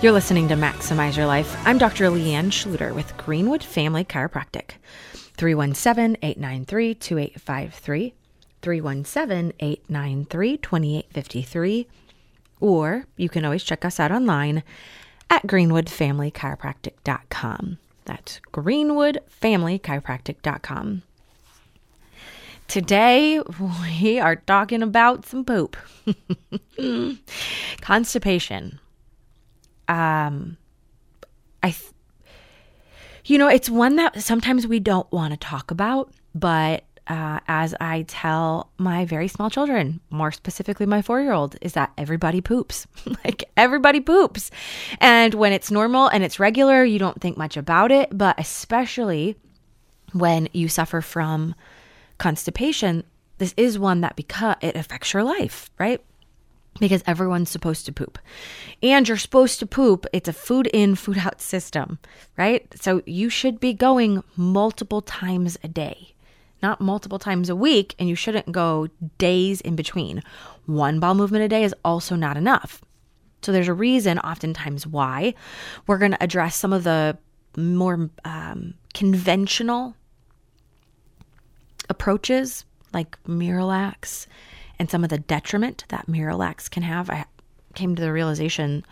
You're listening to Maximize Your Life. I'm Dr. Leanne Schluter with Greenwood Family Chiropractic. 317 893 2853, 317 893 2853, or you can always check us out online at greenwoodfamilychiropractic.com. That's greenwoodfamilychiropractic.com. Today, we are talking about some poop. Constipation. Um, I, th- you know, it's one that sometimes we don't want to talk about, but uh, as I tell my very small children, more specifically my four year old, is that everybody poops. like everybody poops. And when it's normal and it's regular, you don't think much about it. But especially when you suffer from constipation, this is one that because it affects your life, right? Because everyone's supposed to poop. And you're supposed to poop. It's a food in, food out system, right? So you should be going multiple times a day, not multiple times a week, and you shouldn't go days in between. One bowel movement a day is also not enough. So there's a reason, oftentimes, why we're going to address some of the more um, conventional approaches like Miralax and some of the detriment that Miralax can have. I came to the realization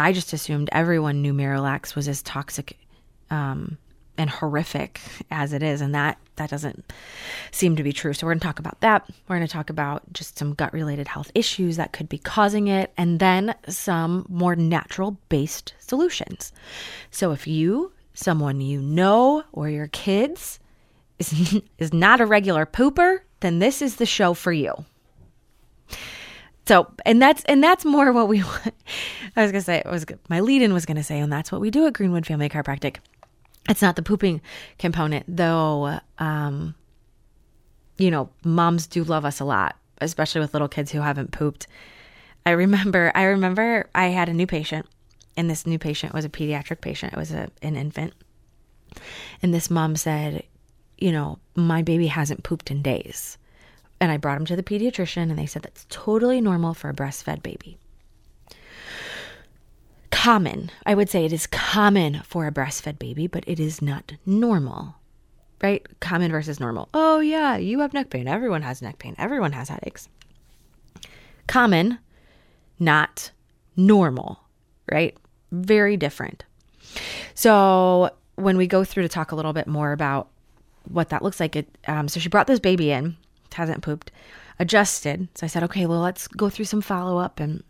I just assumed everyone knew Miralax was as toxic um, and horrific as it is, and that that doesn't seem to be true. So we're going to talk about that. We're going to talk about just some gut related health issues that could be causing it, and then some more natural based solutions. So if you, someone you know, or your kids is, is not a regular pooper, then this is the show for you. So, and that's and that's more what we want. I was gonna say, it was my lead-in was gonna say, and that's what we do at Greenwood Family Chiropractic. It's not the pooping component, though. Um, you know, moms do love us a lot, especially with little kids who haven't pooped. I remember, I remember, I had a new patient, and this new patient was a pediatric patient. It was a, an infant, and this mom said, you know, my baby hasn't pooped in days. And I brought him to the pediatrician, and they said that's totally normal for a breastfed baby. Common. I would say it is common for a breastfed baby, but it is not normal, right? Common versus normal. Oh, yeah, you have neck pain. Everyone has neck pain. Everyone has headaches. Common, not normal, right? Very different. So, when we go through to talk a little bit more about what that looks like, it um, so she brought this baby in hasn't pooped, adjusted. So I said, okay, well, let's go through some follow up and,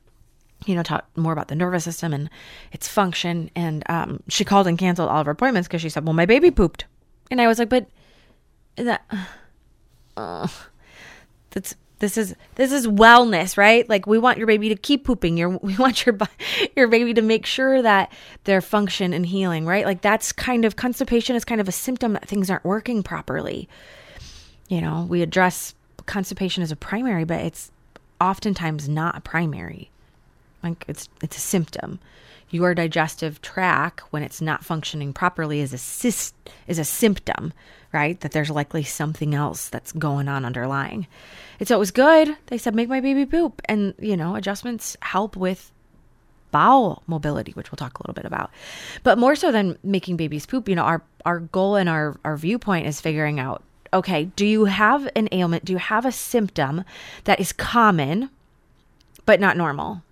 you know, talk more about the nervous system and its function. And um, she called and canceled all of her appointments because she said, well, my baby pooped. And I was like, but is that, uh, that's, this is this is wellness, right? Like we want your baby to keep pooping. Your we want your your baby to make sure that they're function and healing, right? Like that's kind of constipation is kind of a symptom that things aren't working properly you know, we address constipation as a primary, but it's oftentimes not a primary. Like it's it's a symptom. Your digestive tract, when it's not functioning properly, is a cyst, is a symptom, right? That there's likely something else that's going on underlying. And so it was good. They said make my baby poop, and you know adjustments help with bowel mobility, which we'll talk a little bit about. But more so than making babies poop, you know, our our goal and our our viewpoint is figuring out okay, do you have an ailment? Do you have a symptom that is common but not normal?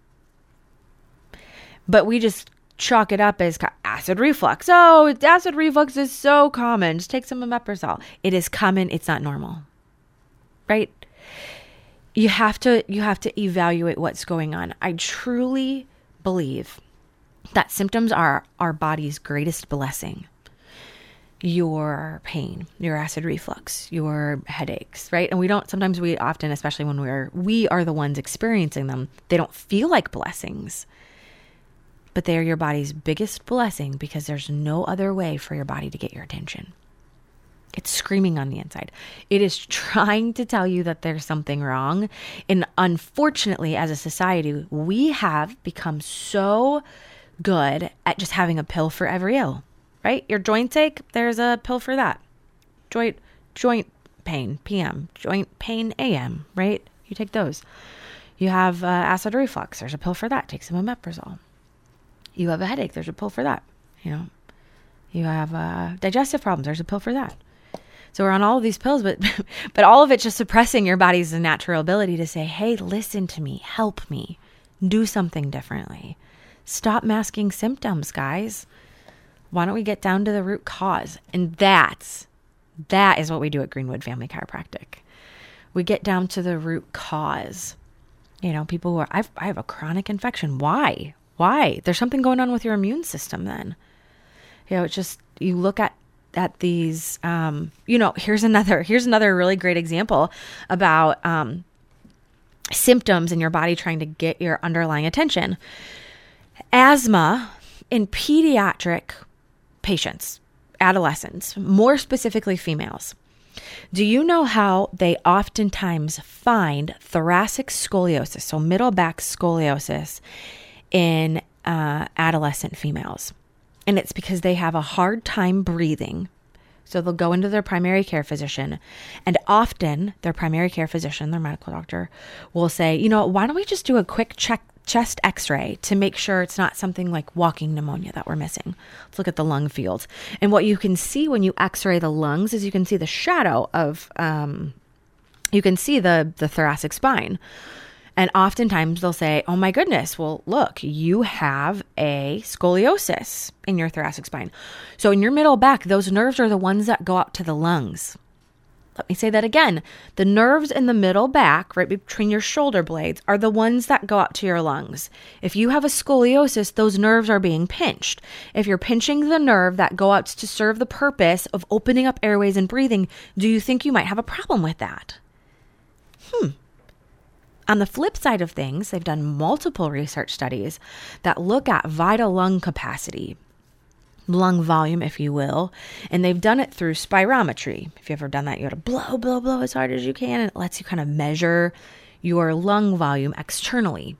But we just chalk it up as acid reflux. Oh, acid reflux is so common. Just take some omeprazole. It is common. It's not normal. Right? You have to you have to evaluate what's going on. I truly believe that symptoms are our body's greatest blessing. Your pain, your acid reflux, your headaches, right? And we don't sometimes we often, especially when we're we are the ones experiencing them, they don't feel like blessings but they are your body's biggest blessing because there's no other way for your body to get your attention. It's screaming on the inside. It is trying to tell you that there's something wrong. And unfortunately, as a society, we have become so good at just having a pill for every ill, right? Your joints ache, there's a pill for that. Joint joint pain, PM, joint pain, AM, right? You take those. You have uh, acid reflux, there's a pill for that. Take some omeprazole you have a headache, there's a pill for that. You know, you have uh, digestive problems, there's a pill for that. So we're on all of these pills, but but all of it just suppressing your body's natural ability to say, "Hey, listen to me, help me, do something differently, stop masking symptoms, guys. Why don't we get down to the root cause?" And that's that is what we do at Greenwood Family Chiropractic. We get down to the root cause. You know, people who are I've, I have a chronic infection. Why? Why? There's something going on with your immune system then. You know, it's just you look at at these um, you know, here's another here's another really great example about um, symptoms in your body trying to get your underlying attention. Asthma in pediatric patients, adolescents, more specifically females. Do you know how they oftentimes find thoracic scoliosis, so middle back scoliosis, in uh, adolescent females. And it's because they have a hard time breathing. So they'll go into their primary care physician, and often their primary care physician, their medical doctor, will say, you know, why don't we just do a quick check chest x-ray to make sure it's not something like walking pneumonia that we're missing. Let's look at the lung fields. And what you can see when you x-ray the lungs is you can see the shadow of um, you can see the the thoracic spine. And oftentimes they'll say, Oh my goodness, well, look, you have a scoliosis in your thoracic spine. So in your middle back, those nerves are the ones that go up to the lungs. Let me say that again. The nerves in the middle back, right between your shoulder blades, are the ones that go out to your lungs. If you have a scoliosis, those nerves are being pinched. If you're pinching the nerve that go out to serve the purpose of opening up airways and breathing, do you think you might have a problem with that? Hmm. On the flip side of things, they've done multiple research studies that look at vital lung capacity, lung volume, if you will, and they've done it through spirometry. If you've ever done that, you got to blow, blow, blow as hard as you can, and it lets you kind of measure your lung volume externally.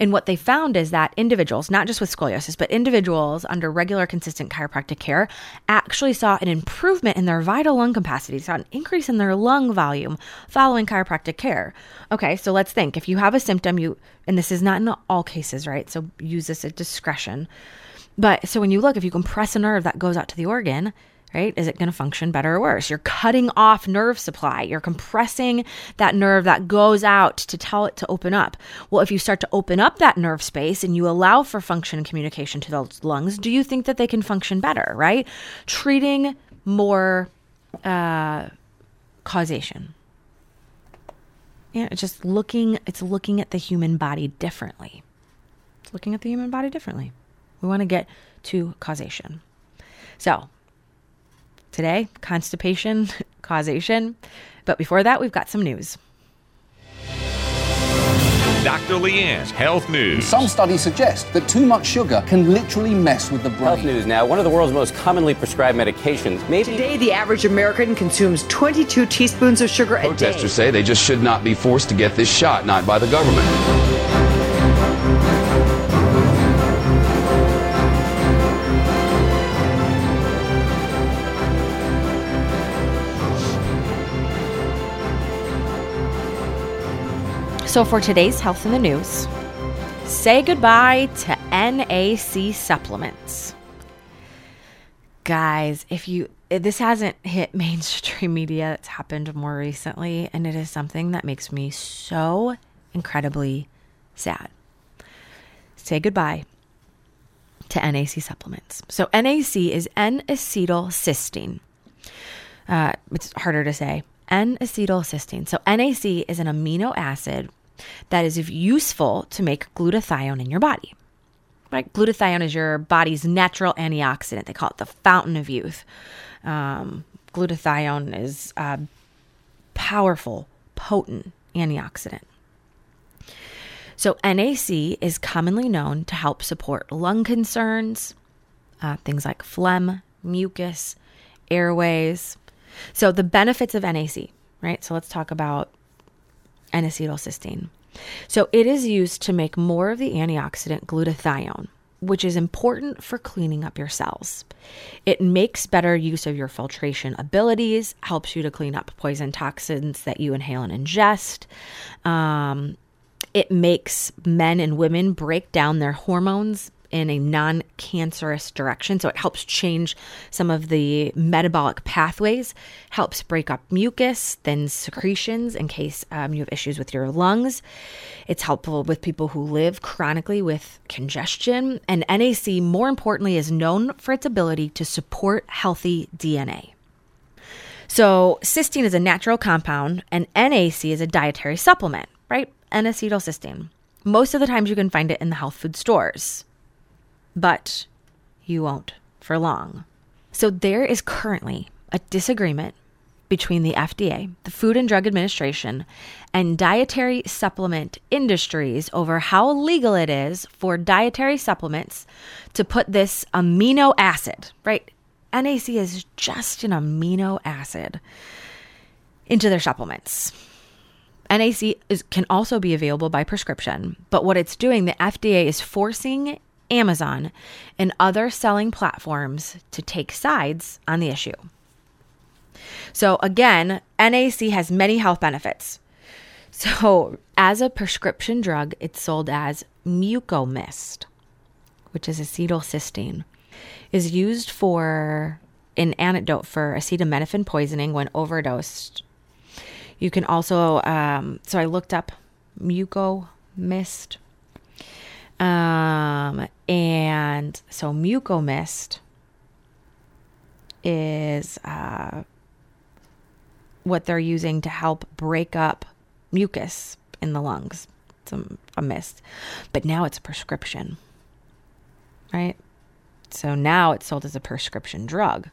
And what they found is that individuals, not just with scoliosis, but individuals under regular, consistent chiropractic care actually saw an improvement in their vital lung capacity, saw an increase in their lung volume following chiropractic care. Okay, so let's think if you have a symptom, you, and this is not in all cases, right? So use this at discretion. But so when you look, if you compress a nerve that goes out to the organ, right? Is it going to function better or worse? You're cutting off nerve supply. You're compressing that nerve that goes out to tell it to open up. Well, if you start to open up that nerve space and you allow for function and communication to those lungs, do you think that they can function better, right? Treating more uh, causation. Yeah, it's just looking, it's looking at the human body differently. It's looking at the human body differently. We want to get to causation. So, Today, constipation, causation. But before that, we've got some news. Dr. Leanne's Health News. Some studies suggest that too much sugar can literally mess with the brain. Health news now. One of the world's most commonly prescribed medications. Maybe Today, the average American consumes 22 teaspoons of sugar a day. Protesters say they just should not be forced to get this shot, not by the government. So, for today's health in the news, say goodbye to NAC supplements. Guys, if you this hasn't hit mainstream media, it's happened more recently, and it is something that makes me so incredibly sad. Say goodbye to NAC supplements. So NAC is N-acetylcysteine. Uh, it's harder to say. N-acetylcysteine. So NAC is an amino acid that is useful to make glutathione in your body. Right? Glutathione is your body's natural antioxidant. They call it the fountain of youth. Um, glutathione is a powerful, potent antioxidant. So, NAC is commonly known to help support lung concerns, uh, things like phlegm, mucus, airways. So, the benefits of NAC, right? So, let's talk about N acetylcysteine. So, it is used to make more of the antioxidant glutathione, which is important for cleaning up your cells. It makes better use of your filtration abilities, helps you to clean up poison toxins that you inhale and ingest. Um, it makes men and women break down their hormones in a non cancerous direction. So it helps change some of the metabolic pathways, helps break up mucus, then secretions in case um, you have issues with your lungs. It's helpful with people who live chronically with congestion. And NAC, more importantly, is known for its ability to support healthy DNA. So, cysteine is a natural compound, and NAC is a dietary supplement, right? N acetylcysteine. Most of the times you can find it in the health food stores but you won't for long. So there is currently a disagreement between the FDA, the Food and Drug Administration, and dietary supplement industries over how legal it is for dietary supplements to put this amino acid, right? NAC is just an amino acid into their supplements. NAC is, can also be available by prescription, but what it's doing, the FDA is forcing Amazon, and other selling platforms to take sides on the issue. So, again, NAC has many health benefits. So, as a prescription drug, it's sold as Mucomyst, which is acetylcysteine, is used for an antidote for acetaminophen poisoning when overdosed. You can also, um, so I looked up Mucomyst um, and so mucomyst is uh, what they're using to help break up mucus in the lungs. It's a, a mist. But now it's a prescription, right? So now it's sold as a prescription drug.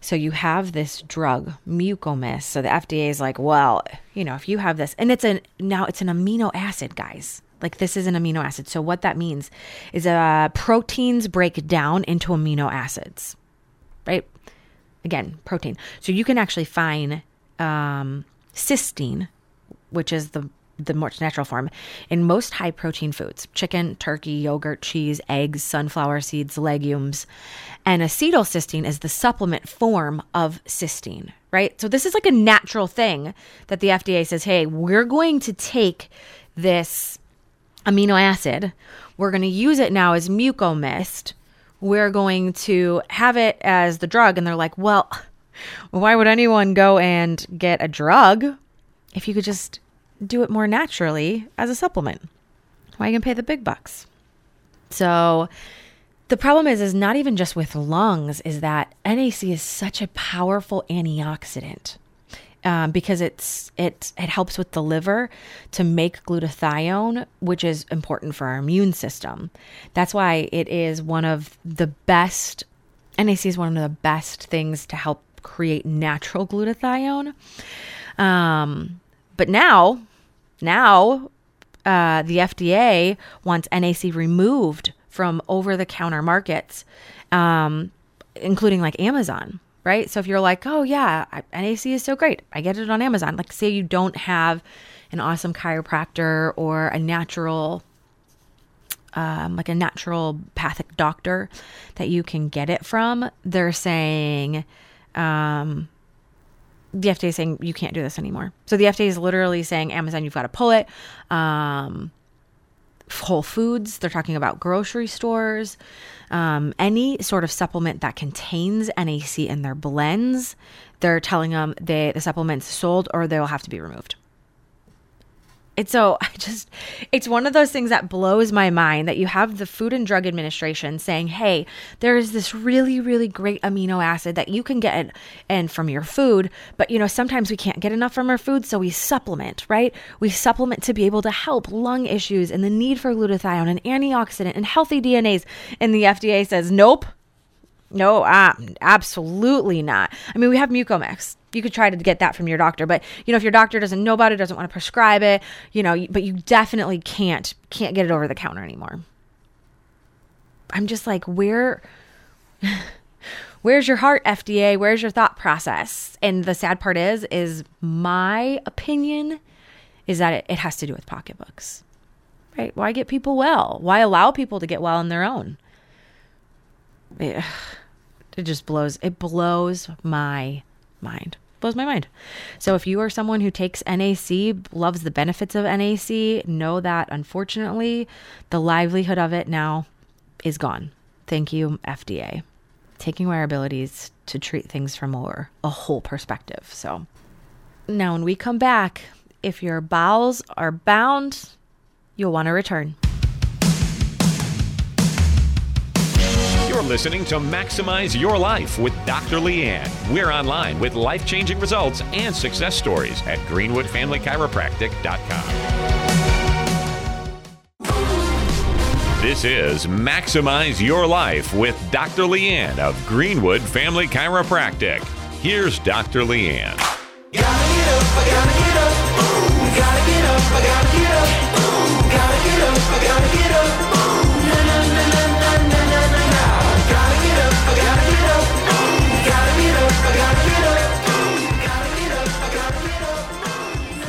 So you have this drug, mucomyst. So the FDA is like, well, you know, if you have this, and it's a now it's an amino acid, guys. Like this is an amino acid. So what that means is uh, proteins break down into amino acids, right? Again, protein. So you can actually find um, cysteine, which is the the more natural form in most high protein foods chicken, turkey, yogurt, cheese, eggs, sunflower seeds, legumes. And acetylcysteine is the supplement form of cysteine, right? So this is like a natural thing that the FDA says, hey, we're going to take this amino acid. We're going to use it now as mucomyst. We're going to have it as the drug. And they're like, well, why would anyone go and get a drug if you could just do it more naturally as a supplement? Why are you can pay the big bucks? So the problem is is not even just with lungs is that NAC is such a powerful antioxidant um, because it's it it helps with the liver to make glutathione, which is important for our immune system. That's why it is one of the best. NAC is one of the best things to help create natural glutathione. Um, but now, now uh, the FDA wants NAC removed from over-the-counter markets, um, including like Amazon right? So if you're like, oh yeah, NAC is so great, I get it on Amazon. Like, say you don't have an awesome chiropractor or a natural, um, like a naturopathic doctor that you can get it from, they're saying, um, the FDA is saying you can't do this anymore. So the FDA is literally saying, Amazon, you've got to pull it. Um, Whole Foods, they're talking about grocery stores, um, any sort of supplement that contains NAC in their blends, they're telling them they, the supplement's sold or they'll have to be removed. It's so I just it's one of those things that blows my mind that you have the Food and Drug Administration saying, "Hey, there is this really really great amino acid that you can get and from your food, but you know, sometimes we can't get enough from our food, so we supplement, right? We supplement to be able to help lung issues and the need for glutathione and antioxidant and healthy DNAs." And the FDA says, "Nope. No, uh, absolutely not. I mean, we have Mucomyst. You could try to get that from your doctor, but you know, if your doctor doesn't know about it, doesn't want to prescribe it, you know, but you definitely can't can't get it over the counter anymore. I'm just like, where where's your heart, FDA? Where's your thought process? And the sad part is, is my opinion is that it, it has to do with pocketbooks. Right? Why get people well? Why allow people to get well on their own? It, it just blows it blows my mind blows my mind. So if you are someone who takes nac loves the benefits of nac know that unfortunately the livelihood of it now is gone. Thank you fda taking away our abilities to treat things from a, a whole perspective. So now when we come back if your bowels are bound you'll want to return You're listening to Maximize Your Life with Dr. Leanne. We're online with life changing results and success stories at GreenwoodFamilyChiropractic.com. This is Maximize Your Life with Dr. Leanne of Greenwood Family Chiropractic. Here's Dr. Leanne. Gotta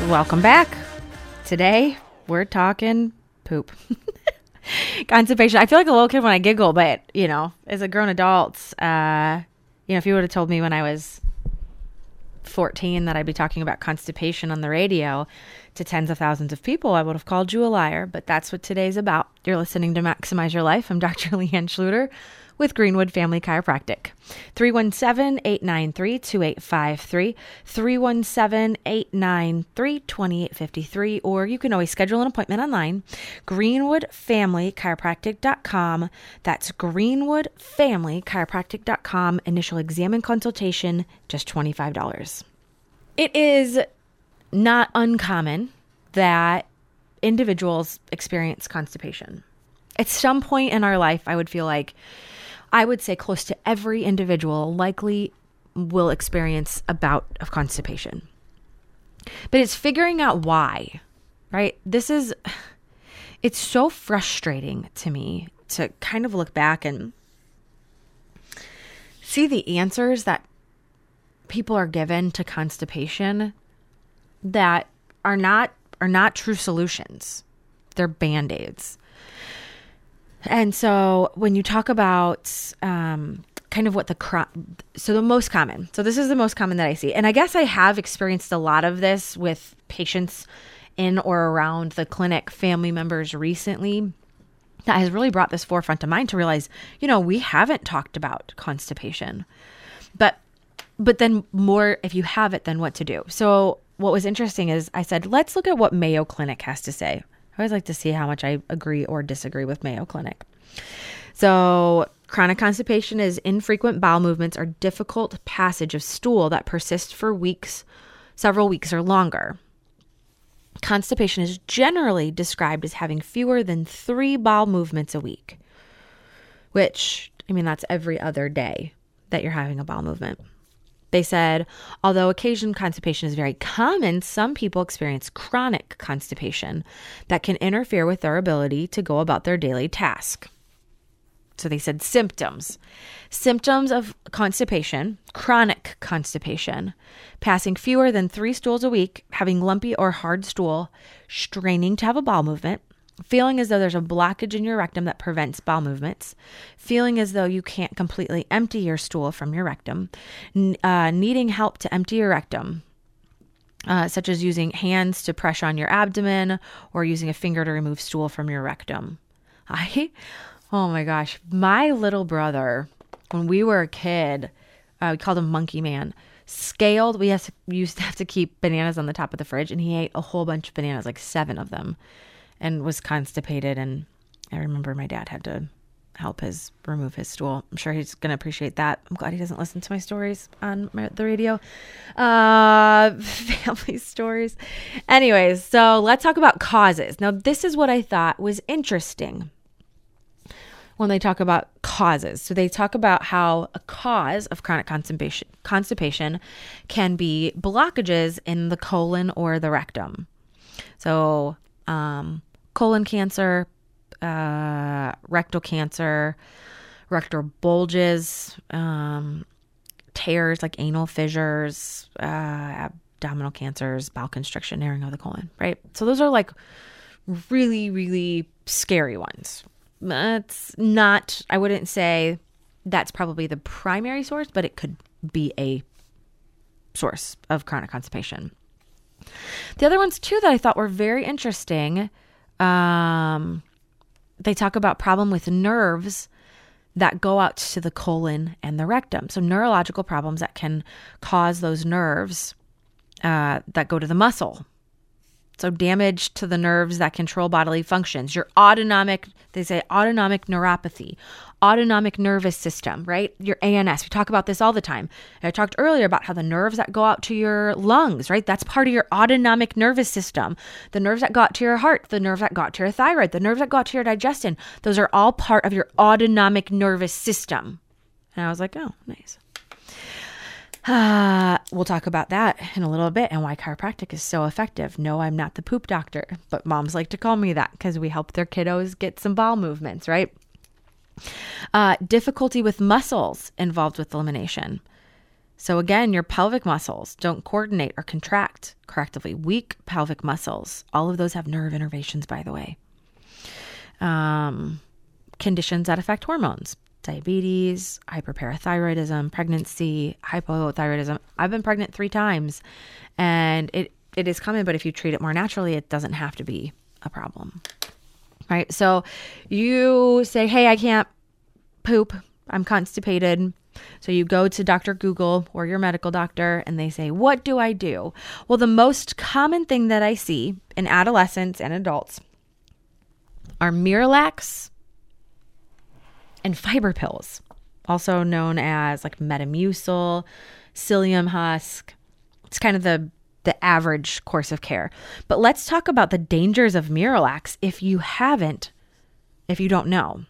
Welcome back. Today we're talking poop. Constipation. I feel like a little kid when I giggle, but you know, as a grown adult, uh, you know, if you would have told me when I was 14 that I'd be talking about constipation on the radio to tens of thousands of people, I would have called you a liar. But that's what today's about. You're listening to Maximize Your Life. I'm Dr. Leanne Schluter with Greenwood Family Chiropractic. 317 893 2853, 317 893 2853, or you can always schedule an appointment online. GreenwoodFamilyChiropractic.com. That's GreenwoodFamilyChiropractic.com. Initial exam and consultation, just $25. It is not uncommon that individuals experience constipation. At some point in our life, I would feel like I would say close to every individual likely will experience a bout of constipation. But it's figuring out why, right? This is, it's so frustrating to me to kind of look back and see the answers that people are given to constipation that are not are not true solutions. They're band-aids. And so when you talk about um, kind of what the cro- so the most common. So this is the most common that I see. And I guess I have experienced a lot of this with patients in or around the clinic, family members recently. That has really brought this forefront to mind to realize, you know, we haven't talked about constipation. But but then more if you have it then what to do. So what was interesting is I said, let's look at what Mayo Clinic has to say. I always like to see how much I agree or disagree with Mayo Clinic. So, chronic constipation is infrequent bowel movements or difficult passage of stool that persists for weeks, several weeks or longer. Constipation is generally described as having fewer than three bowel movements a week, which, I mean, that's every other day that you're having a bowel movement. They said, although occasional constipation is very common, some people experience chronic constipation that can interfere with their ability to go about their daily task. So they said symptoms. Symptoms of constipation, chronic constipation, passing fewer than three stools a week, having lumpy or hard stool, straining to have a bowel movement, feeling as though there's a blockage in your rectum that prevents bowel movements, feeling as though you can't completely empty your stool from your rectum, uh, needing help to empty your rectum. Uh, such as using hands to press on your abdomen or using a finger to remove stool from your rectum. I, oh my gosh, my little brother, when we were a kid, uh, we called him Monkey Man. scaled. We to, used to have to keep bananas on the top of the fridge, and he ate a whole bunch of bananas, like seven of them, and was constipated. And I remember my dad had to help his remove his stool. I'm sure he's gonna appreciate that. I'm glad he doesn't listen to my stories on my, the radio. Uh, family stories. Anyways, so let's talk about causes. Now, this is what I thought was interesting when they talk about causes. So they talk about how a cause of chronic constipation constipation can be blockages in the colon or the rectum. So um, colon cancer, uh, rectal cancer, rectal bulges, um, tears like anal fissures, uh, abdominal cancers, bowel constriction, narrowing of the colon, right? So those are like really, really scary ones. That's not, I wouldn't say that's probably the primary source, but it could be a source of chronic constipation. The other ones, too, that I thought were very interesting. Um, they talk about problem with nerves that go out to the colon and the rectum. So neurological problems that can cause those nerves uh, that go to the muscle. So damage to the nerves that control bodily functions. Your autonomic, they say autonomic neuropathy, autonomic nervous system, right? Your ANS. We talk about this all the time. I talked earlier about how the nerves that go out to your lungs, right? That's part of your autonomic nervous system. The nerves that go out to your heart, the nerves that go out to your thyroid, the nerves that go out to your digestion, those are all part of your autonomic nervous system. And I was like, oh, nice. Uh, we'll talk about that in a little bit and why chiropractic is so effective. No, I'm not the poop doctor, but moms like to call me that because we help their kiddos get some bowel movements, right? Uh, difficulty with muscles involved with elimination. So, again, your pelvic muscles don't coordinate or contract correctly. Weak pelvic muscles, all of those have nerve innervations, by the way. Um, conditions that affect hormones diabetes, hyperparathyroidism, pregnancy, hypothyroidism. I've been pregnant three times and it, it is common, but if you treat it more naturally, it doesn't have to be a problem. Right. So you say, Hey, I can't poop. I'm constipated. So you go to Dr. Google or your medical doctor and they say, What do I do? Well, the most common thing that I see in adolescents and adults are Miralax and fiber pills, also known as like Metamucil, psyllium husk. It's kind of the the average course of care. But let's talk about the dangers of Miralax if you haven't, if you don't know.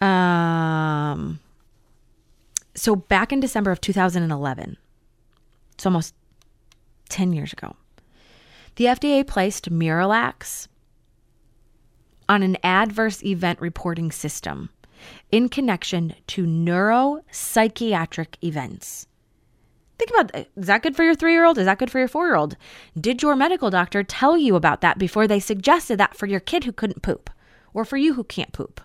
Um, so back in December of 2011, it's almost 10 years ago, the FDA placed Miralax on an adverse event reporting system in connection to neuropsychiatric events. Think about. Is that good for your three year old? Is that good for your four year old? Did your medical doctor tell you about that before they suggested that for your kid who couldn't poop or for you who can't poop?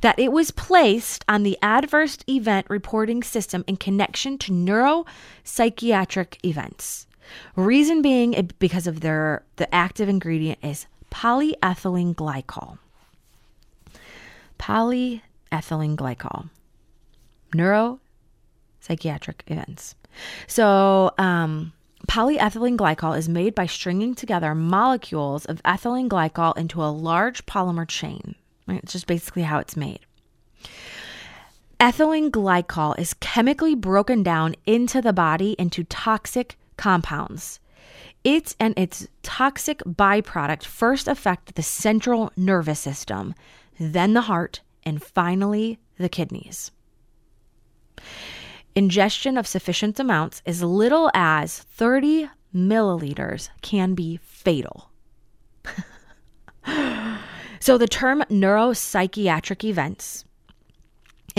That it was placed on the adverse event reporting system in connection to neuropsychiatric events. Reason being because of their the active ingredient is polyethylene glycol. Polyethylene glycol. Neuropsychiatric events. So, um, polyethylene glycol is made by stringing together molecules of ethylene glycol into a large polymer chain. Right? It's just basically how it's made. Ethylene glycol is chemically broken down into the body into toxic compounds. It and its toxic byproduct first affect the central nervous system, then the heart, and finally the kidneys. Ingestion of sufficient amounts, as little as 30 milliliters, can be fatal. so, the term neuropsychiatric events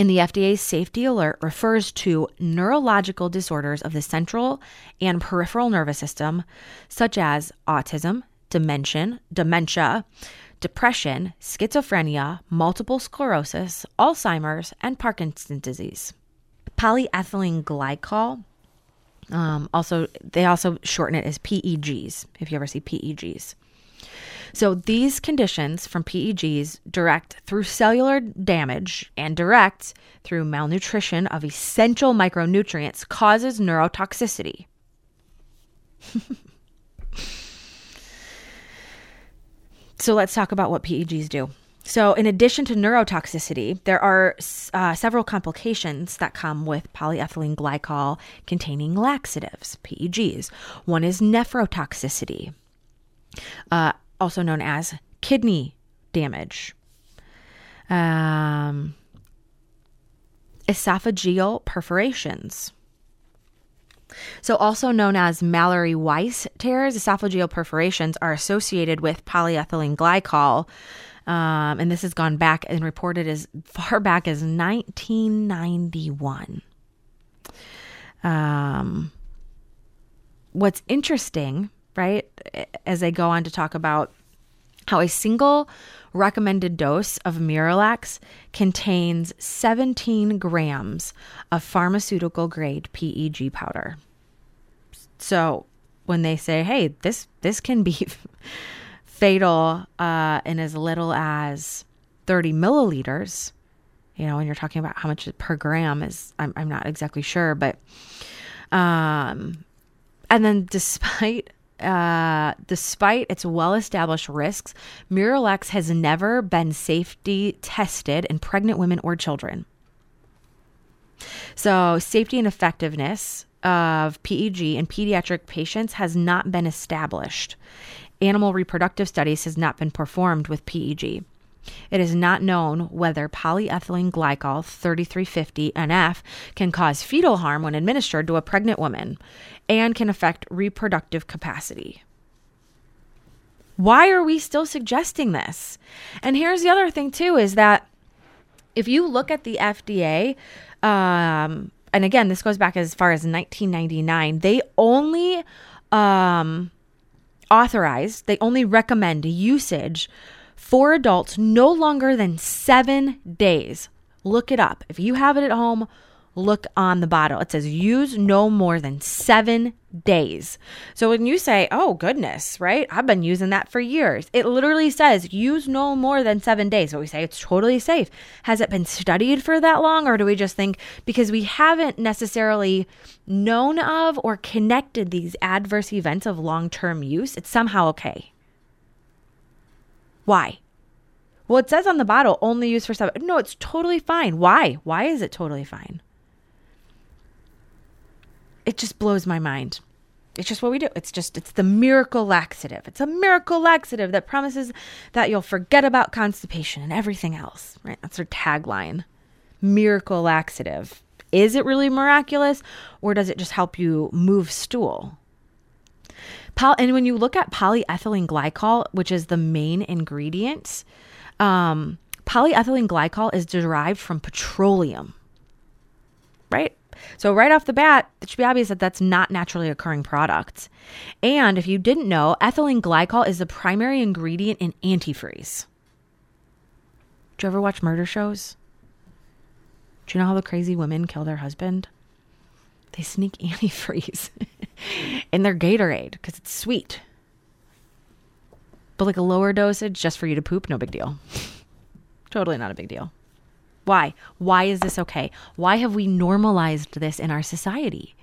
in the FDA's safety alert refers to neurological disorders of the central and peripheral nervous system, such as autism, dementia, dementia, depression, schizophrenia, multiple sclerosis, Alzheimer's, and Parkinson's disease. Polyethylene glycol. Um, also, they also shorten it as PEGs. If you ever see PEGs, So these conditions from PEGs direct through cellular damage and direct through malnutrition of essential micronutrients causes neurotoxicity. so let's talk about what PEGs do. So, in addition to neurotoxicity, there are uh, several complications that come with polyethylene glycol containing laxatives, PEGs. One is nephrotoxicity, uh, also known as kidney damage, um, esophageal perforations. So, also known as Mallory Weiss tears, esophageal perforations are associated with polyethylene glycol. Um, and this has gone back and reported as far back as 1991. Um, what's interesting, right, as they go on to talk about how a single recommended dose of Miralax contains 17 grams of pharmaceutical grade PEG powder. So when they say, "Hey, this this can be fatal uh, in as little as 30 milliliters," you know, when you're talking about how much per gram is, I'm, I'm not exactly sure, but um, and then despite uh, despite its well established risks, Miralax has never been safety tested in pregnant women or children. So, safety and effectiveness of PEG in pediatric patients has not been established. Animal reproductive studies has not been performed with PEG. It is not known whether polyethylene glycol 3350 NF can cause fetal harm when administered to a pregnant woman and can affect reproductive capacity. Why are we still suggesting this? And here's the other thing, too, is that if you look at the FDA, um, and again, this goes back as far as 1999, they only um, authorize, they only recommend usage for adults no longer than seven days. Look it up. If you have it at home, look on the bottle. It says use no more than seven days. So when you say, oh, goodness, right? I've been using that for years. It literally says use no more than seven days. But we say it's totally safe. Has it been studied for that long? Or do we just think because we haven't necessarily known of or connected these adverse events of long term use, it's somehow okay? Why? Well, it says on the bottle only used for seven. No, it's totally fine. Why? Why is it totally fine? It just blows my mind. It's just what we do. It's just, it's the miracle laxative. It's a miracle laxative that promises that you'll forget about constipation and everything else, right? That's our tagline. Miracle laxative. Is it really miraculous or does it just help you move stool? Poly- and when you look at polyethylene glycol, which is the main ingredient, um, polyethylene glycol is derived from petroleum, right? So, right off the bat, it should be obvious that that's not naturally occurring product. And if you didn't know, ethylene glycol is the primary ingredient in antifreeze. Do you ever watch murder shows? Do you know how the crazy women kill their husband? They sneak antifreeze in their Gatorade because it's sweet. But like a lower dosage just for you to poop, no big deal. totally not a big deal. Why? Why is this okay? Why have we normalized this in our society?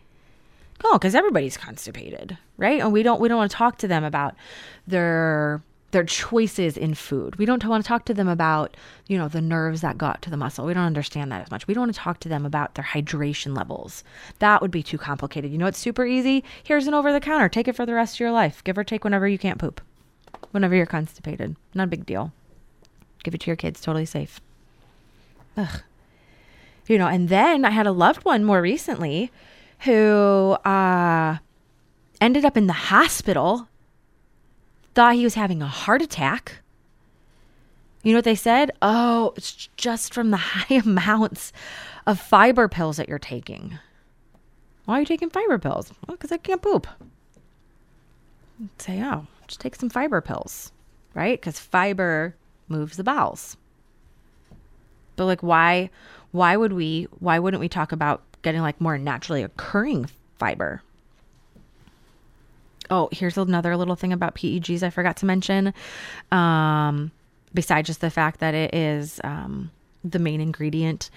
Oh, because everybody's constipated, right? And we don't we don't want to talk to them about their their choices in food. We don't want to talk to them about, you know, the nerves that got to the muscle. We don't understand that as much. We don't want to talk to them about their hydration levels. That would be too complicated. You know, it's super easy. Here's an over the counter. Take it for the rest of your life. Give or take whenever you can't poop. Whenever you're constipated. Not a big deal. Give it to your kids. Totally safe. Ugh. You know, and then I had a loved one more recently who uh ended up in the hospital thought he was having a heart attack. You know what they said? Oh, it's just from the high amounts of fiber pills that you're taking. Why are you taking fiber pills? Well, because I can't poop. I'd say, oh, just take some fiber pills, right? Because fiber moves the bowels. But like, why? Why would we? Why wouldn't we talk about getting like more naturally occurring fiber? Oh, here's another little thing about PEGs I forgot to mention. Um, besides just the fact that it is um, the main ingredient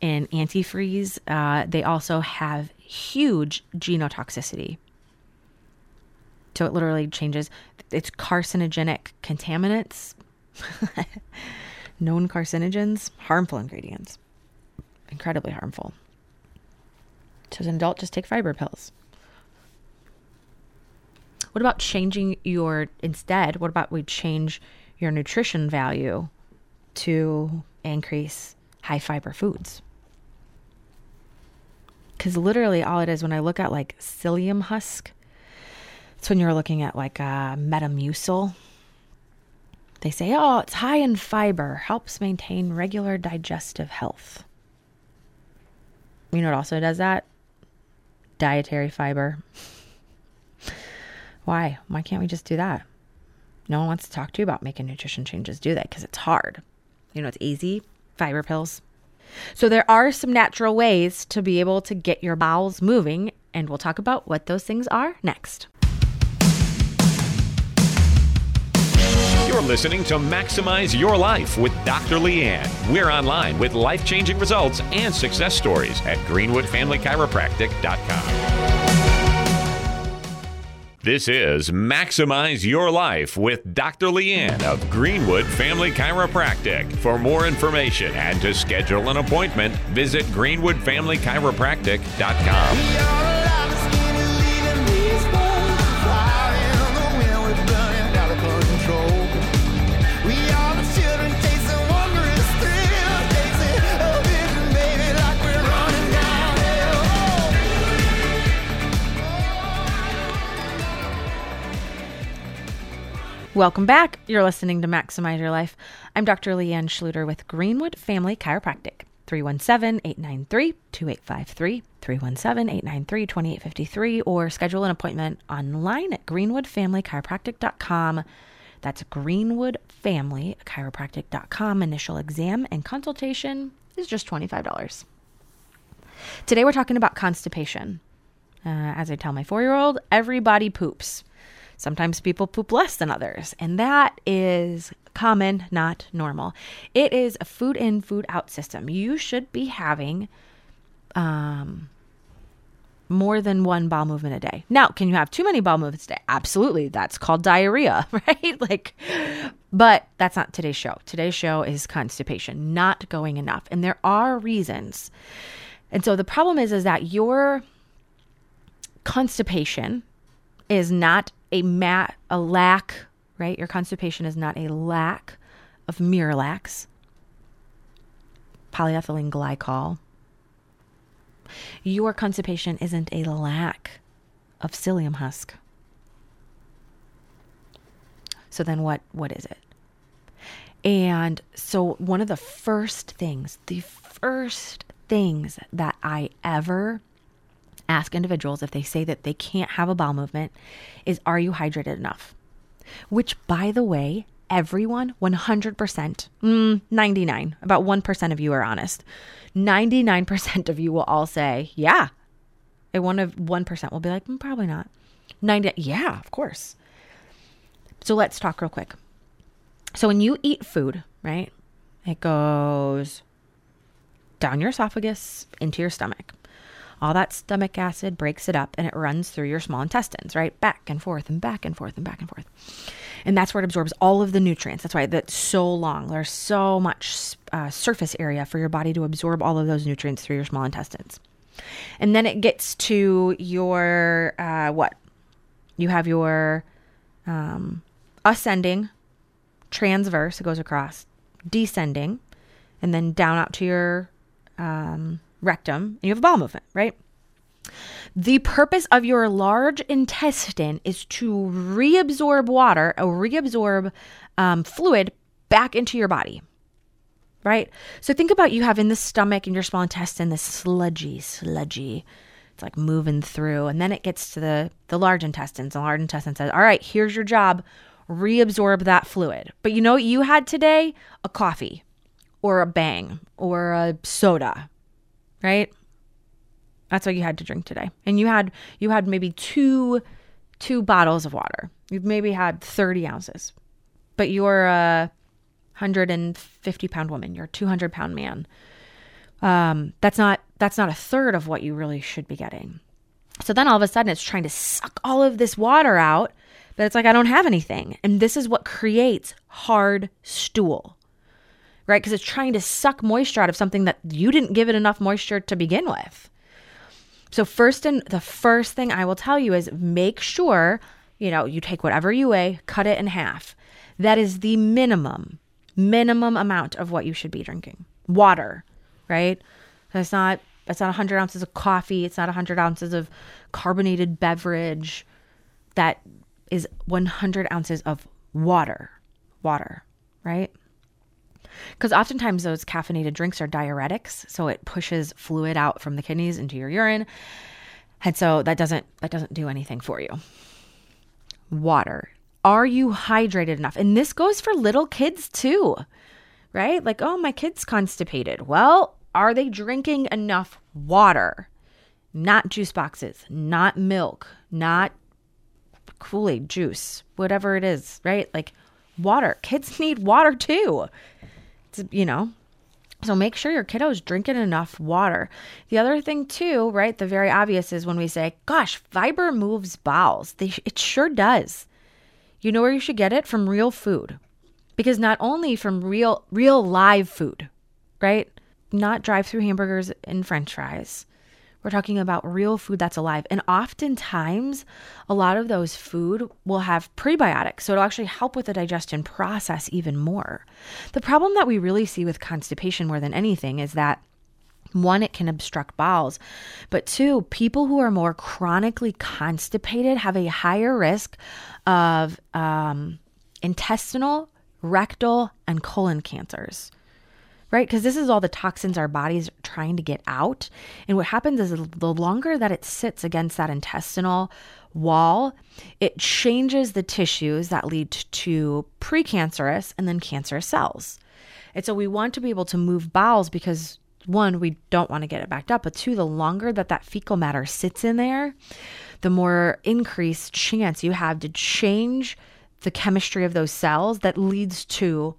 in antifreeze, uh, they also have huge genotoxicity. So it literally changes. It's carcinogenic contaminants, known carcinogens, harmful ingredients, incredibly harmful. So as an adult, just take fiber pills. What about changing your instead? What about we change your nutrition value to increase high fiber foods? Because literally, all it is when I look at like psyllium husk, it's when you're looking at like uh, Metamucil. They say, oh, it's high in fiber, helps maintain regular digestive health. You know what also does that? Dietary fiber. Why? Why can't we just do that? No one wants to talk to you about making nutrition changes, do they? Because it's hard. You know, it's easy. Fiber pills. So there are some natural ways to be able to get your bowels moving, and we'll talk about what those things are next. You're listening to Maximize Your Life with Dr. Leanne. We're online with life changing results and success stories at greenwoodfamilychiropractic.com. This is Maximize Your Life with Dr. Leanne of Greenwood Family Chiropractic. For more information and to schedule an appointment, visit greenwoodfamilychiropractic.com. Welcome back. You're listening to Maximize Your Life. I'm Dr. Leanne Schluter with Greenwood Family Chiropractic. 317 893 2853, 317 893 2853, or schedule an appointment online at greenwoodfamilychiropractic.com. That's greenwoodfamilychiropractic.com. Initial exam and consultation is just $25. Today we're talking about constipation. Uh, as I tell my four year old, everybody poops. Sometimes people poop less than others, and that is common, not normal. It is a food in, food out system. You should be having um, more than one bowel movement a day. Now, can you have too many bowel movements a day? Absolutely. That's called diarrhea, right? Like, but that's not today's show. Today's show is constipation, not going enough. And there are reasons. And so the problem is, is that your constipation is not a mat a lack, right? Your constipation is not a lack of Miralax, polyethylene glycol. Your constipation isn't a lack of psyllium husk. So then what what is it? And so one of the first things, the first things that I ever ask individuals if they say that they can't have a bowel movement is are you hydrated enough? Which, by the way, everyone 100%, mm, 99, about 1% of you are honest. 99% of you will all say, yeah. And one of 1% will be like, mm, probably not. 90, yeah, of course. So let's talk real quick. So when you eat food, right, it goes down your esophagus into your stomach all that stomach acid breaks it up and it runs through your small intestines, right? Back and forth and back and forth and back and forth. And that's where it absorbs all of the nutrients. That's why that's so long. There's so much uh, surface area for your body to absorb all of those nutrients through your small intestines. And then it gets to your, uh, what? You have your um, ascending, transverse, it goes across, descending, and then down out to your um, rectum, and you have a bowel movement, right? The purpose of your large intestine is to reabsorb water or reabsorb um, fluid back into your body, right? So think about you have in the stomach and your small intestine this sludgy, sludgy. It's like moving through, and then it gets to the the large intestines. The large intestine says, "All right, here's your job: reabsorb that fluid." But you know what you had today? A coffee, or a bang, or a soda, right? That's what you had to drink today. And you had you had maybe two two bottles of water. You've maybe had 30 ounces, but you're a 150 pound woman. You're a 200 pound man. Um, that's not that's not a third of what you really should be getting. So then all of a sudden it's trying to suck all of this water out, but it's like I don't have anything. And this is what creates hard stool. Right? Because it's trying to suck moisture out of something that you didn't give it enough moisture to begin with. So first and the first thing I will tell you is make sure, you know, you take whatever you weigh, cut it in half. That is the minimum minimum amount of what you should be drinking. Water, right? That's not that's not 100 ounces of coffee. It's not 100 ounces of carbonated beverage. That is 100 ounces of water. Water, right? Because oftentimes those caffeinated drinks are diuretics, so it pushes fluid out from the kidneys into your urine, and so that doesn't that doesn't do anything for you. Water. Are you hydrated enough? And this goes for little kids too, right? Like, oh, my kid's constipated. Well, are they drinking enough water? Not juice boxes, not milk, not Kool Aid juice, whatever it is, right? Like water. Kids need water too. You know, so make sure your kiddo is drinking enough water. The other thing too, right? The very obvious is when we say, "Gosh, fiber moves bowels." They, it sure does. You know where you should get it from real food, because not only from real, real live food, right? Not drive-through hamburgers and French fries. We're talking about real food that's alive. And oftentimes, a lot of those food will have prebiotics. So it'll actually help with the digestion process even more. The problem that we really see with constipation more than anything is that one, it can obstruct bowels, but two, people who are more chronically constipated have a higher risk of um, intestinal, rectal, and colon cancers right? Because this is all the toxins our body's trying to get out. And what happens is the longer that it sits against that intestinal wall, it changes the tissues that lead to precancerous and then cancerous cells. And so we want to be able to move bowels because one, we don't want to get it backed up, but two, the longer that that fecal matter sits in there, the more increased chance you have to change the chemistry of those cells that leads to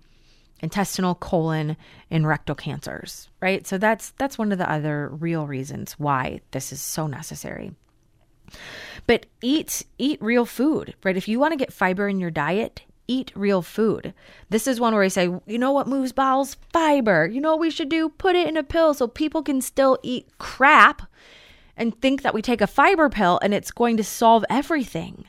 intestinal, colon, and rectal cancers, right? So that's that's one of the other real reasons why this is so necessary. But eat eat real food, right? If you want to get fiber in your diet, eat real food. This is one where I say, you know what moves bowels? Fiber. You know what we should do? Put it in a pill so people can still eat crap and think that we take a fiber pill and it's going to solve everything.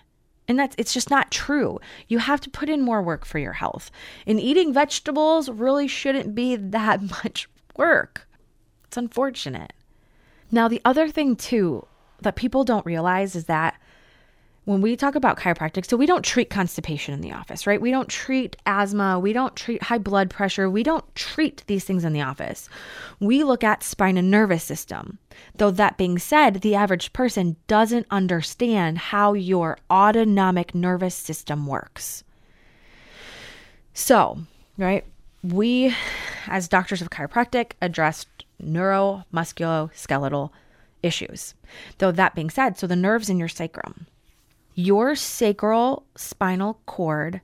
And that's it's just not true. You have to put in more work for your health. And eating vegetables really shouldn't be that much work. It's unfortunate. Now, the other thing too that people don't realize is that when we talk about chiropractic, so we don't treat constipation in the office, right? We don't treat asthma, we don't treat high blood pressure, we don't treat these things in the office. We look at spine and nervous system. Though that being said, the average person doesn't understand how your autonomic nervous system works. So, right, we as doctors of chiropractic addressed neuromusculoskeletal issues. Though that being said, so the nerves in your sacrum, your sacral spinal cord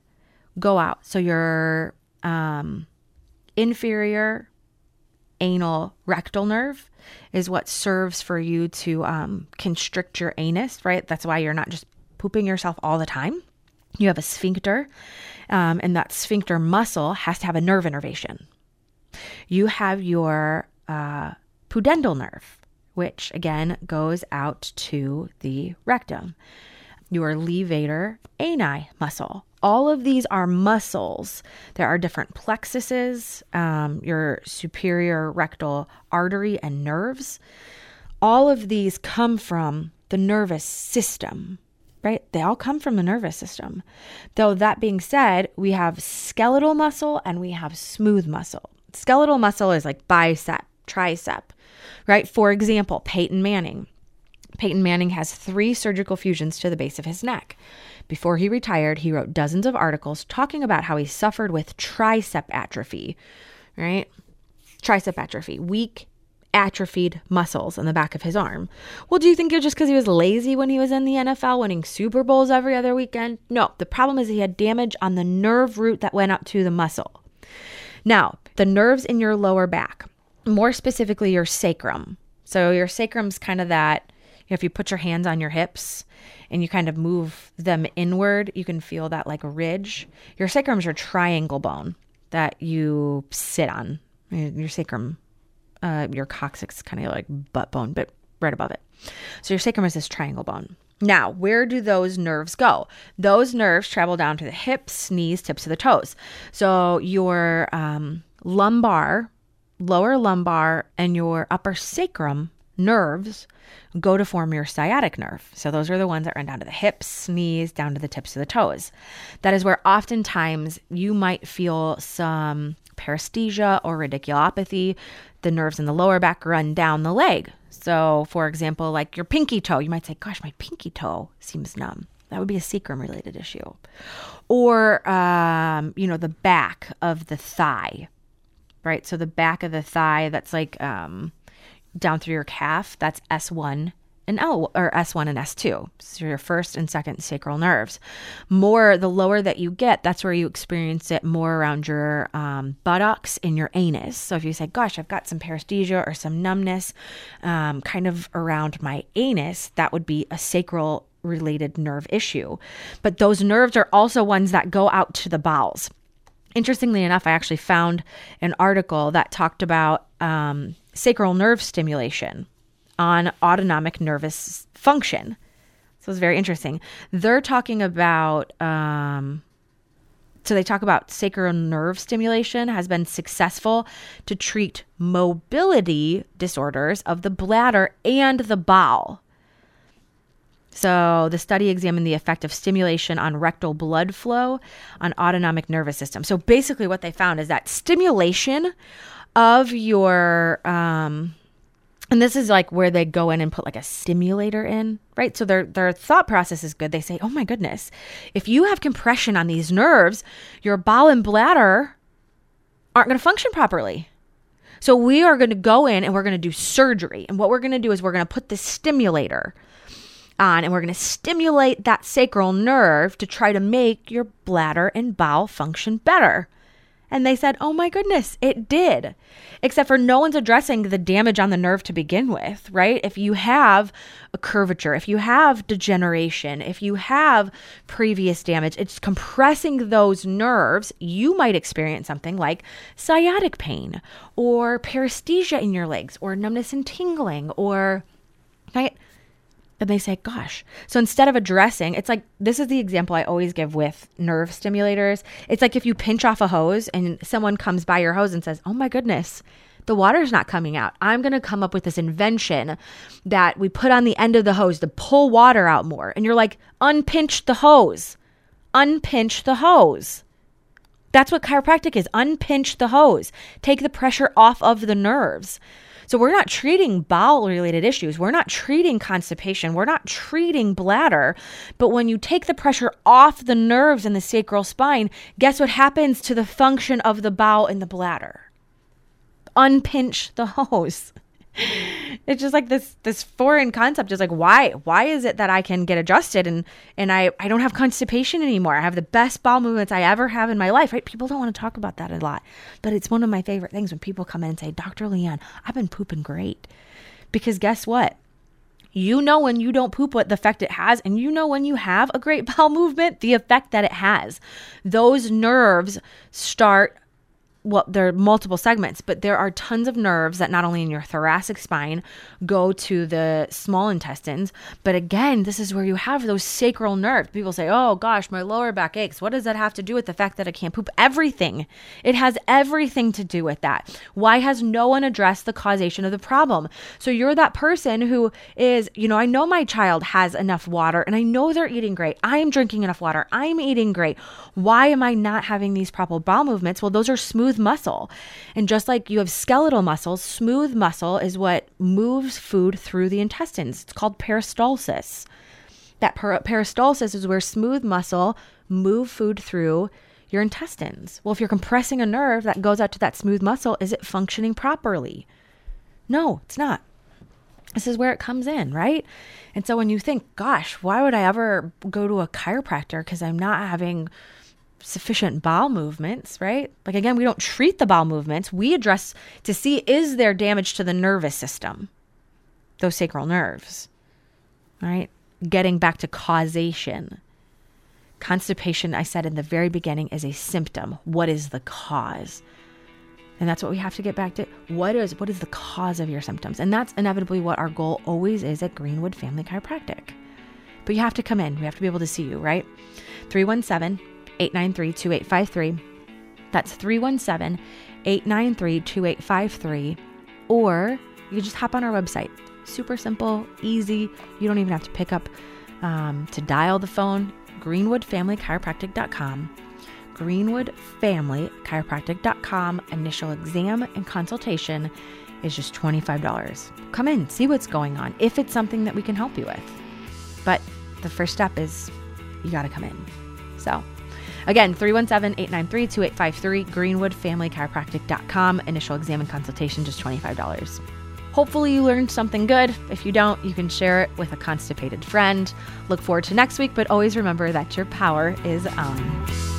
go out. So your um, inferior anal rectal nerve is what serves for you to um, constrict your anus, right? That's why you're not just pooping yourself all the time. You have a sphincter, um, and that sphincter muscle has to have a nerve innervation. You have your uh, pudendal nerve, which again goes out to the rectum your levator ani muscle. All of these are muscles. There are different plexuses, um, your superior rectal artery and nerves. All of these come from the nervous system, right? They all come from the nervous system. Though that being said, we have skeletal muscle and we have smooth muscle. Skeletal muscle is like bicep, tricep, right? For example, Peyton Manning Peyton Manning has three surgical fusions to the base of his neck. Before he retired, he wrote dozens of articles talking about how he suffered with tricep atrophy, right? Tricep atrophy, weak atrophied muscles in the back of his arm. Well, do you think it was just because he was lazy when he was in the NFL, winning Super Bowls every other weekend? No, the problem is he had damage on the nerve root that went up to the muscle. Now, the nerves in your lower back, more specifically your sacrum. So your sacrum's kind of that, if you put your hands on your hips and you kind of move them inward, you can feel that like ridge. Your sacrum is your triangle bone that you sit on. Your sacrum, uh, your coccyx kind of like butt bone, but right above it. So your sacrum is this triangle bone. Now, where do those nerves go? Those nerves travel down to the hips, knees, tips of the toes. So your um, lumbar, lower lumbar, and your upper sacrum nerves go to form your sciatic nerve. So those are the ones that run down to the hips, knees, down to the tips of the toes. That is where oftentimes you might feel some paresthesia or radiculopathy. The nerves in the lower back run down the leg. So, for example, like your pinky toe, you might say, Gosh, my pinky toe seems numb. That would be a sacrum related issue. Or, um, you know, the back of the thigh, right? So the back of the thigh, that's like um, down through your calf, that's S1 and L or S1 and S2. So your first and second sacral nerves. More the lower that you get, that's where you experience it more around your um, buttocks and your anus. So if you say, "Gosh, I've got some paresthesia or some numbness, um, kind of around my anus," that would be a sacral related nerve issue. But those nerves are also ones that go out to the bowels. Interestingly enough, I actually found an article that talked about um, sacral nerve stimulation on autonomic nervous function. So it's very interesting. They're talking about, um, so they talk about sacral nerve stimulation has been successful to treat mobility disorders of the bladder and the bowel. So the study examined the effect of stimulation on rectal blood flow on autonomic nervous system. So basically, what they found is that stimulation of your um, and this is like where they go in and put like a stimulator in, right? So their their thought process is good. They say, "Oh my goodness, if you have compression on these nerves, your bowel and bladder aren't going to function properly." So we are going to go in and we're going to do surgery. And what we're going to do is we're going to put this stimulator on and we're going to stimulate that sacral nerve to try to make your bladder and bowel function better. And they said, oh my goodness, it did. Except for no one's addressing the damage on the nerve to begin with, right? If you have a curvature, if you have degeneration, if you have previous damage, it's compressing those nerves. You might experience something like sciatic pain or paresthesia in your legs or numbness and tingling or, right? And they say, gosh. So instead of addressing, it's like this is the example I always give with nerve stimulators. It's like if you pinch off a hose and someone comes by your hose and says, oh my goodness, the water's not coming out. I'm going to come up with this invention that we put on the end of the hose to pull water out more. And you're like, unpinch the hose. Unpinch the hose. That's what chiropractic is. Unpinch the hose. Take the pressure off of the nerves. So we're not treating bowel related issues. We're not treating constipation. We're not treating bladder. But when you take the pressure off the nerves in the sacral spine, guess what happens to the function of the bowel and the bladder? Unpinch the hose it's just like this this foreign concept is like why why is it that i can get adjusted and and i i don't have constipation anymore. I have the best bowel movements i ever have in my life right? People don't want to talk about that a lot but it's one of my favorite things when people come in and say dr leanne i've been pooping great. Because guess what? You know when you don't poop what the effect it has, and you know when you have a great bowel movement, the effect that it has. Those nerves start well, there are multiple segments, but there are tons of nerves that not only in your thoracic spine go to the small intestines, but again, this is where you have those sacral nerves. People say, oh gosh, my lower back aches. What does that have to do with the fact that I can't poop? Everything. It has everything to do with that. Why has no one addressed the causation of the problem? So you're that person who is, you know, I know my child has enough water and I know they're eating great. I'm drinking enough water. I'm eating great. Why am I not having these proper bowel movements? Well, those are smooth smooth muscle. And just like you have skeletal muscles, smooth muscle is what moves food through the intestines. It's called peristalsis. That per- peristalsis is where smooth muscle move food through your intestines. Well, if you're compressing a nerve that goes out to that smooth muscle, is it functioning properly? No, it's not. This is where it comes in, right? And so when you think, gosh, why would I ever go to a chiropractor because I'm not having sufficient bowel movements, right? Like again, we don't treat the bowel movements. We address to see is there damage to the nervous system, those sacral nerves, right? Getting back to causation. Constipation, I said in the very beginning, is a symptom. What is the cause? And that's what we have to get back to. What is what is the cause of your symptoms? And that's inevitably what our goal always is at Greenwood Family Chiropractic. But you have to come in. We have to be able to see you, right? 317 893 2853. That's 317 893 2853. Or you just hop on our website. Super simple, easy. You don't even have to pick up um, to dial the phone. GreenwoodFamilyChiropractic.com. GreenwoodFamilyChiropractic.com. Initial exam and consultation is just $25. Come in, see what's going on, if it's something that we can help you with. But the first step is you got to come in. So, again, 317 893 2853, GreenwoodFamilyChiropractic.com. Initial exam and consultation, just $25. Hopefully, you learned something good. If you don't, you can share it with a constipated friend. Look forward to next week, but always remember that your power is on.